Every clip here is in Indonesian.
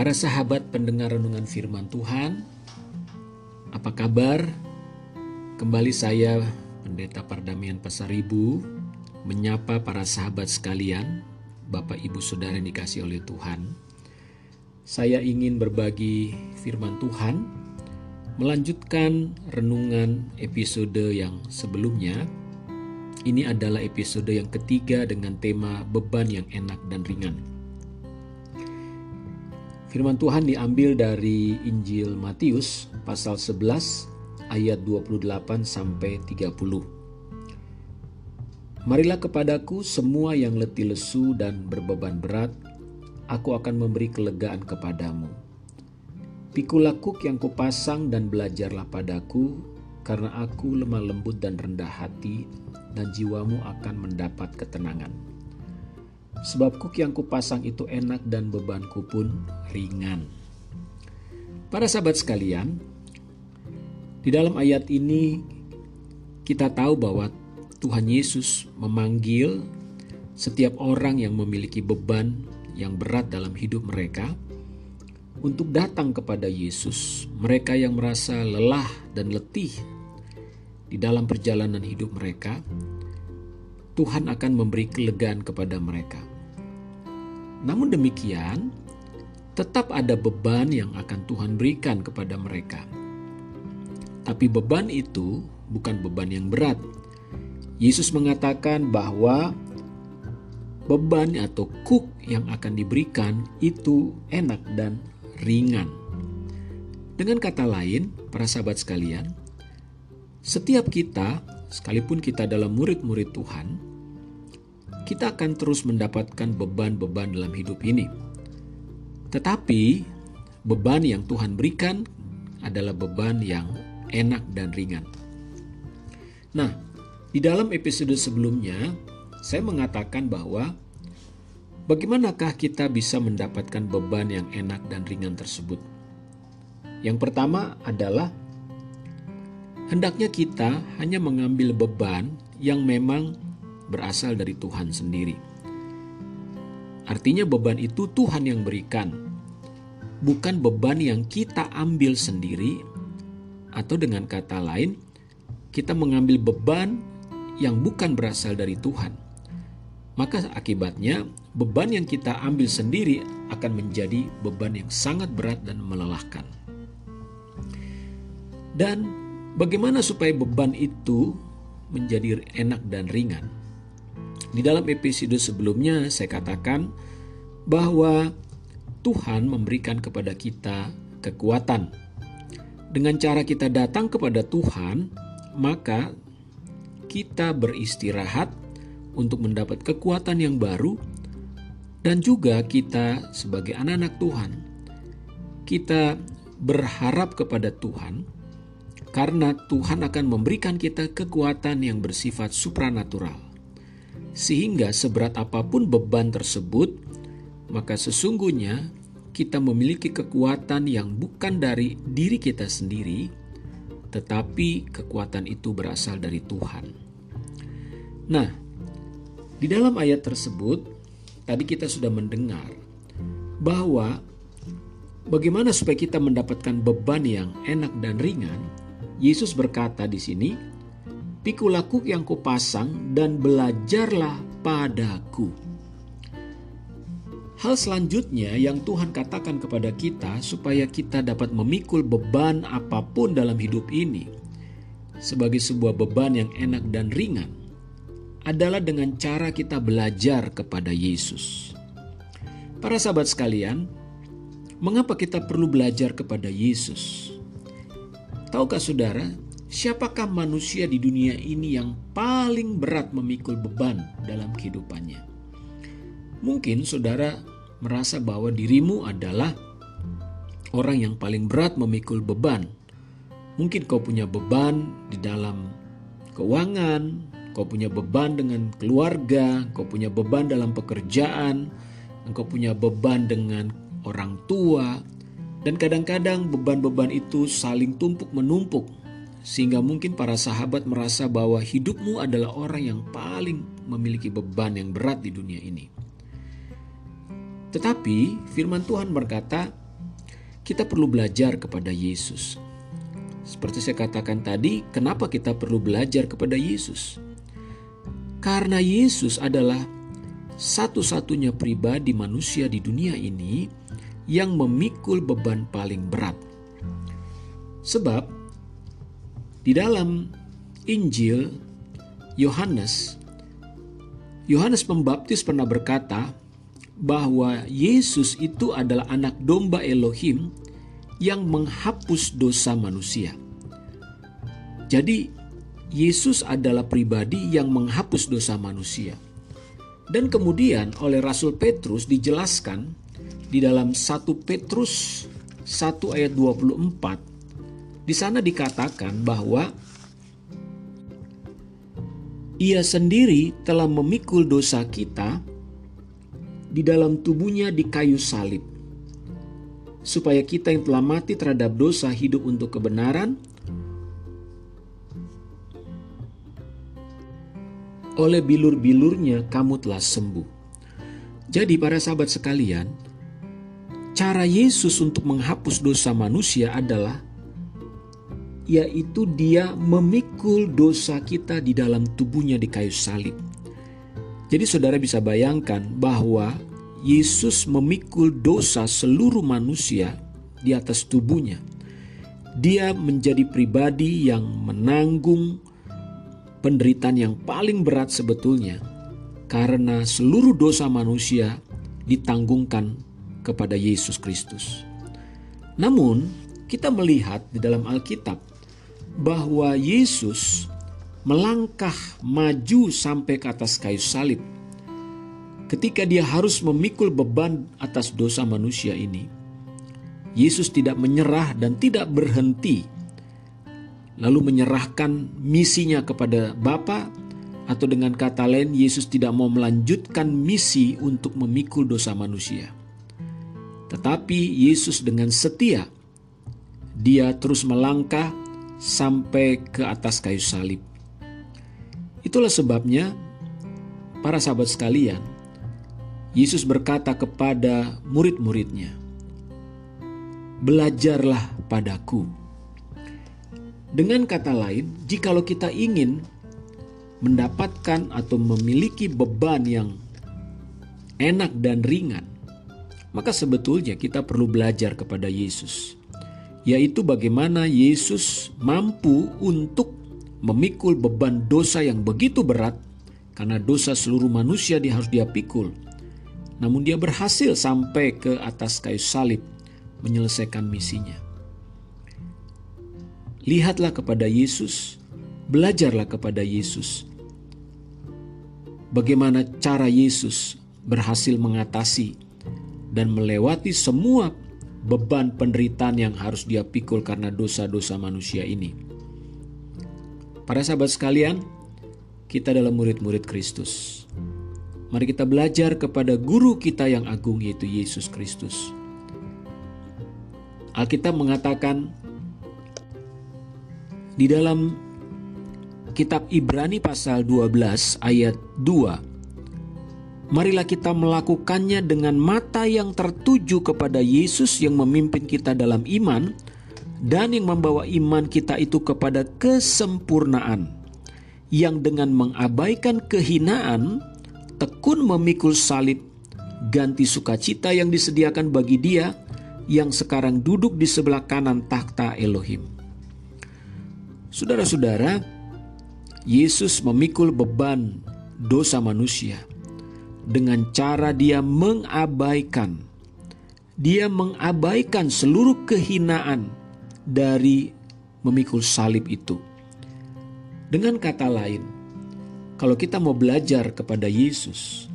Para sahabat pendengar renungan firman Tuhan, apa kabar? Kembali saya, Pendeta Pardamian Pasaribu, menyapa para sahabat sekalian, Bapak Ibu Saudara yang dikasih oleh Tuhan. Saya ingin berbagi firman Tuhan, melanjutkan renungan episode yang sebelumnya. Ini adalah episode yang ketiga dengan tema beban yang enak dan ringan. Firman Tuhan diambil dari Injil Matius pasal 11 ayat 28 sampai 30. Marilah kepadaku semua yang letih lesu dan berbeban berat, aku akan memberi kelegaan kepadamu. Pikulah kuk yang kupasang dan belajarlah padaku, karena aku lemah lembut dan rendah hati, dan jiwamu akan mendapat ketenangan Sebab kuk yang kupasang itu enak dan bebanku pun ringan. Para sahabat sekalian, di dalam ayat ini kita tahu bahwa Tuhan Yesus memanggil setiap orang yang memiliki beban yang berat dalam hidup mereka untuk datang kepada Yesus. Mereka yang merasa lelah dan letih di dalam perjalanan hidup mereka, Tuhan akan memberi kelegaan kepada mereka. Namun demikian, tetap ada beban yang akan Tuhan berikan kepada mereka. Tapi beban itu bukan beban yang berat. Yesus mengatakan bahwa beban atau kuk yang akan diberikan itu enak dan ringan. Dengan kata lain, para sahabat sekalian, setiap kita, sekalipun kita adalah murid-murid Tuhan, kita akan terus mendapatkan beban-beban dalam hidup ini. Tetapi beban yang Tuhan berikan adalah beban yang enak dan ringan. Nah, di dalam episode sebelumnya saya mengatakan bahwa bagaimanakah kita bisa mendapatkan beban yang enak dan ringan tersebut? Yang pertama adalah hendaknya kita hanya mengambil beban yang memang berasal dari Tuhan sendiri. Artinya, beban itu Tuhan yang berikan, bukan beban yang kita ambil sendiri, atau dengan kata lain, kita mengambil beban yang bukan berasal dari Tuhan. Maka akibatnya, beban yang kita ambil sendiri akan menjadi beban yang sangat berat dan melelahkan. Dan bagaimana supaya beban itu menjadi enak dan ringan? Di dalam episode sebelumnya saya katakan bahwa Tuhan memberikan kepada kita kekuatan. Dengan cara kita datang kepada Tuhan, maka kita beristirahat untuk mendapat kekuatan yang baru dan juga kita sebagai anak-anak Tuhan kita berharap kepada Tuhan karena Tuhan akan memberikan kita kekuatan yang bersifat supranatural sehingga seberat apa pun beban tersebut, maka sesungguhnya kita memiliki kekuatan yang bukan dari diri kita sendiri, tetapi kekuatan itu berasal dari Tuhan. Nah, di dalam ayat tersebut, tadi kita sudah mendengar bahwa bagaimana supaya kita mendapatkan beban yang enak dan ringan. Yesus berkata di sini, Pikulah kuk yang kupasang dan belajarlah padaku. Hal selanjutnya yang Tuhan katakan kepada kita supaya kita dapat memikul beban apa pun dalam hidup ini sebagai sebuah beban yang enak dan ringan adalah dengan cara kita belajar kepada Yesus. Para sahabat sekalian, mengapa kita perlu belajar kepada Yesus? Tahukah saudara, Siapakah manusia di dunia ini yang paling berat memikul beban dalam kehidupannya? Mungkin saudara merasa bahwa dirimu adalah orang yang paling berat memikul beban. Mungkin kau punya beban di dalam keuangan, kau punya beban dengan keluarga, kau punya beban dalam pekerjaan, engkau punya beban dengan orang tua, dan kadang-kadang beban-beban itu saling tumpuk menumpuk sehingga mungkin para sahabat merasa bahwa hidupmu adalah orang yang paling memiliki beban yang berat di dunia ini. Tetapi firman Tuhan berkata, kita perlu belajar kepada Yesus. Seperti saya katakan tadi, kenapa kita perlu belajar kepada Yesus? Karena Yesus adalah satu-satunya pribadi manusia di dunia ini yang memikul beban paling berat. Sebab di dalam Injil Yohanes, Yohanes Pembaptis pernah berkata bahwa Yesus itu adalah anak domba Elohim yang menghapus dosa manusia. Jadi, Yesus adalah pribadi yang menghapus dosa manusia. Dan kemudian oleh Rasul Petrus dijelaskan di dalam 1 Petrus 1 ayat 24 di sana dikatakan bahwa ia sendiri telah memikul dosa kita di dalam tubuhnya di kayu salib supaya kita yang telah mati terhadap dosa hidup untuk kebenaran, oleh bilur-bilurnya kamu telah sembuh. Jadi para sahabat sekalian, cara Yesus untuk menghapus dosa manusia adalah yaitu dia memikul dosa kita di dalam tubuhnya di kayu salib. Jadi saudara bisa bayangkan bahwa Yesus memikul dosa seluruh manusia di atas tubuhnya. Dia menjadi pribadi yang menanggung penderitaan yang paling berat sebetulnya karena seluruh dosa manusia ditanggungkan kepada Yesus Kristus. Namun, kita melihat di dalam Alkitab bahwa Yesus melangkah maju sampai ke atas kayu salib ketika dia harus memikul beban atas dosa manusia ini, Yesus tidak menyerah dan tidak berhenti, lalu menyerahkan misinya kepada Bapa, atau dengan kata lain, Yesus tidak mau melanjutkan misi untuk memikul dosa manusia. Tetapi Yesus dengan setia, dia terus melangkah sampai ke atas kayu salib. Itulah sebabnya, para sahabat sekalian, Yesus berkata kepada murid-muridnya, "Belajarlah padaku." Dengan kata lain, jikalau kita ingin mendapatkan atau memiliki beban yang enak dan ringan, maka sebetulnya kita perlu belajar kepada Yesus, yaitu bagaimana Yesus mampu untuk memikul beban dosa yang begitu berat, karena dosa seluruh manusia dia harus dia pikul namun dia berhasil sampai ke atas kayu salib menyelesaikan misinya. Lihatlah kepada Yesus, belajarlah kepada Yesus. Bagaimana cara Yesus berhasil mengatasi dan melewati semua beban penderitaan yang harus dia pikul karena dosa-dosa manusia ini. Para sahabat sekalian, kita adalah murid-murid Kristus. Mari kita belajar kepada guru kita yang agung yaitu Yesus Kristus. Alkitab mengatakan di dalam kitab Ibrani pasal 12 ayat 2 Marilah kita melakukannya dengan mata yang tertuju kepada Yesus yang memimpin kita dalam iman dan yang membawa iman kita itu kepada kesempurnaan yang dengan mengabaikan kehinaan tekun memikul salib, ganti sukacita yang disediakan bagi dia yang sekarang duduk di sebelah kanan takhta Elohim. Saudara-saudara, Yesus memikul beban dosa manusia dengan cara dia mengabaikan dia mengabaikan seluruh kehinaan dari memikul salib itu. Dengan kata lain, kalau kita mau belajar kepada Yesus,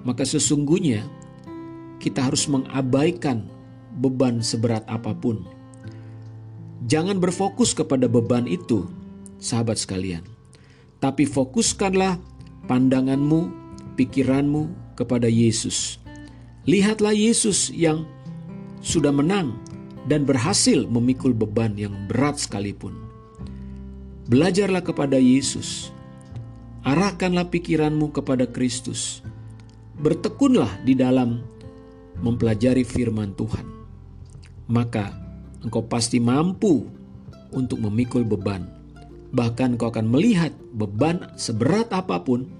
maka sesungguhnya kita harus mengabaikan beban seberat apa pun. Jangan berfokus kepada beban itu, sahabat sekalian, tapi fokuskanlah pandanganmu, pikiranmu kepada Yesus. Lihatlah Yesus yang sudah menang dan berhasil memikul beban yang berat sekalipun. Belajarlah kepada Yesus Arahkanlah pikiranmu kepada Kristus. Bertekunlah di dalam mempelajari firman Tuhan. maka engkau pasti mampu untuk memikul beban. Bahkan engkau akan melihat beban seberat apa pun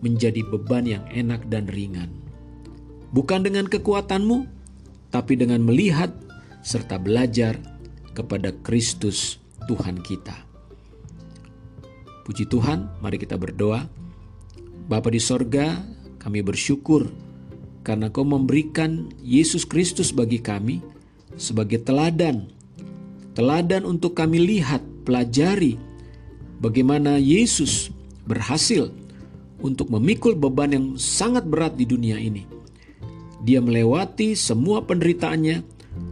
menjadi beban yang enak dan ringan. Bukan dengan kekuatanmu, tapi dengan melihat serta belajar kepada Kristus Tuhan kita. Puji Tuhan, mari kita berdoa. Bapa di sorga, kami bersyukur karena kau memberikan Yesus Kristus bagi kami sebagai teladan. Teladan untuk kami lihat, pelajari bagaimana Yesus berhasil untuk memikul beban yang sangat berat di dunia ini. Dia melewati semua penderitaannya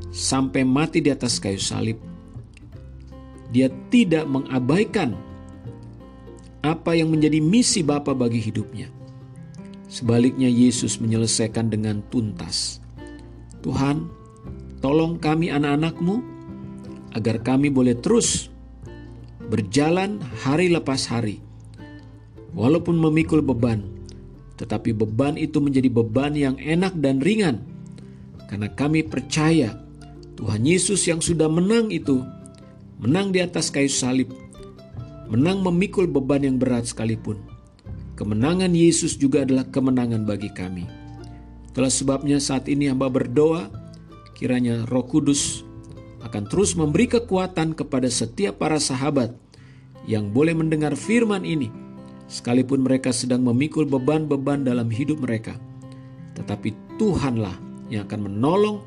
sampai mati di atas kayu salib. Dia tidak mengabaikan apa yang menjadi misi Bapa bagi hidupnya. Sebaliknya Yesus menyelesaikan dengan tuntas. Tuhan, tolong kami anak-anakmu agar kami boleh terus berjalan hari lepas hari walaupun memikul beban, tetapi beban itu menjadi beban yang enak dan ringan, karena kami percaya Tuhan Yesus yang sudah menang itu, menang di atas kayu salib, menang memikul beban yang berat sekalipun. Kemenangan Yesus juga adalah kemenangan bagi kami. Itulah sebabnya saat ini hamba berdoa, kiranya Roh Kudus akan terus memberi kekuatan kepada setiap para sahabat yang boleh mendengar firman ini sekalipun mereka sedang memikul beban-beban dalam hidup mereka. Tetapi Tuhanlah yang akan menolong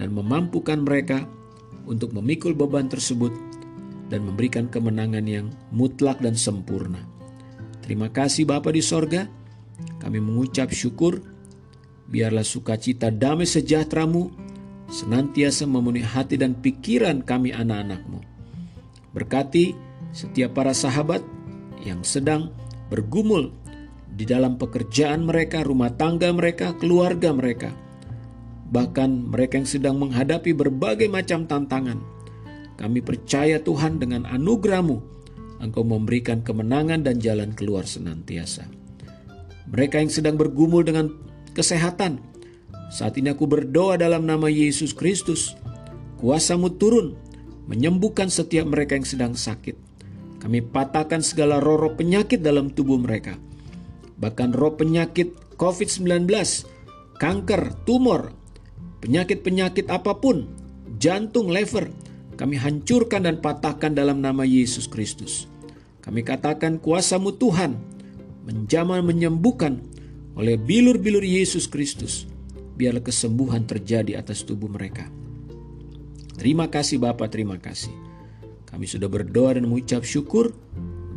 dan memampukan mereka untuk memikul beban tersebut dan memberikan kemenangan yang mutlak dan sempurna. Terima kasih Bapa di sorga, kami mengucap syukur, biarlah sukacita damai sejahteramu senantiasa memenuhi hati dan pikiran kami anak-anakmu. Berkati setiap para sahabat yang sedang bergumul di dalam pekerjaan mereka, rumah tangga mereka, keluarga mereka. Bahkan mereka yang sedang menghadapi berbagai macam tantangan. Kami percaya Tuhan dengan anugerahmu, Engkau memberikan kemenangan dan jalan keluar senantiasa. Mereka yang sedang bergumul dengan kesehatan, saat ini aku berdoa dalam nama Yesus Kristus. Kuasamu turun, menyembuhkan setiap mereka yang sedang sakit kami patahkan segala roh-roh penyakit dalam tubuh mereka. Bahkan roh penyakit COVID-19, kanker, tumor, penyakit-penyakit apa pun, jantung, lever, kami hancurkan dan patahkan dalam nama Yesus Kristus. Kami katakan kuasamu Tuhan menjamah menyembuhkan oleh bilur-bilur Yesus Kristus. Biarlah kesembuhan terjadi atas tubuh mereka. Terima kasih Bapak, terima kasih. Kami sudah berdoa dan mengucap syukur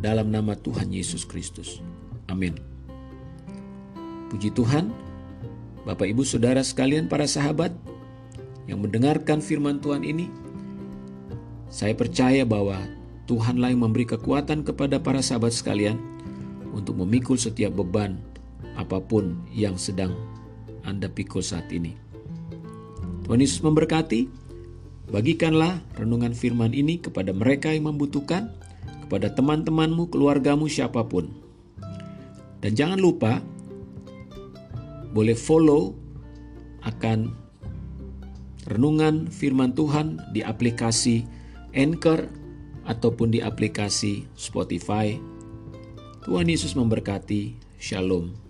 dalam nama Tuhan Yesus Kristus. Amin. Puji Tuhan, Bapak Ibu Saudara sekalian para sahabat yang mendengarkan firman Tuhan ini, saya percaya bahwa Tuhanlah yang memberi kekuatan kepada para sahabat sekalian untuk memikul setiap beban apa pun yang sedang Anda pikul saat ini. Tuhan Yesus memberkati. Bagikanlah renungan firman ini kepada mereka yang membutuhkan, kepada teman-temanmu, keluargamu, siapa pun. Dan jangan lupa, boleh follow akan renungan firman Tuhan di aplikasi Anchor ataupun di aplikasi Spotify. Tuhan Yesus memberkati. Shalom.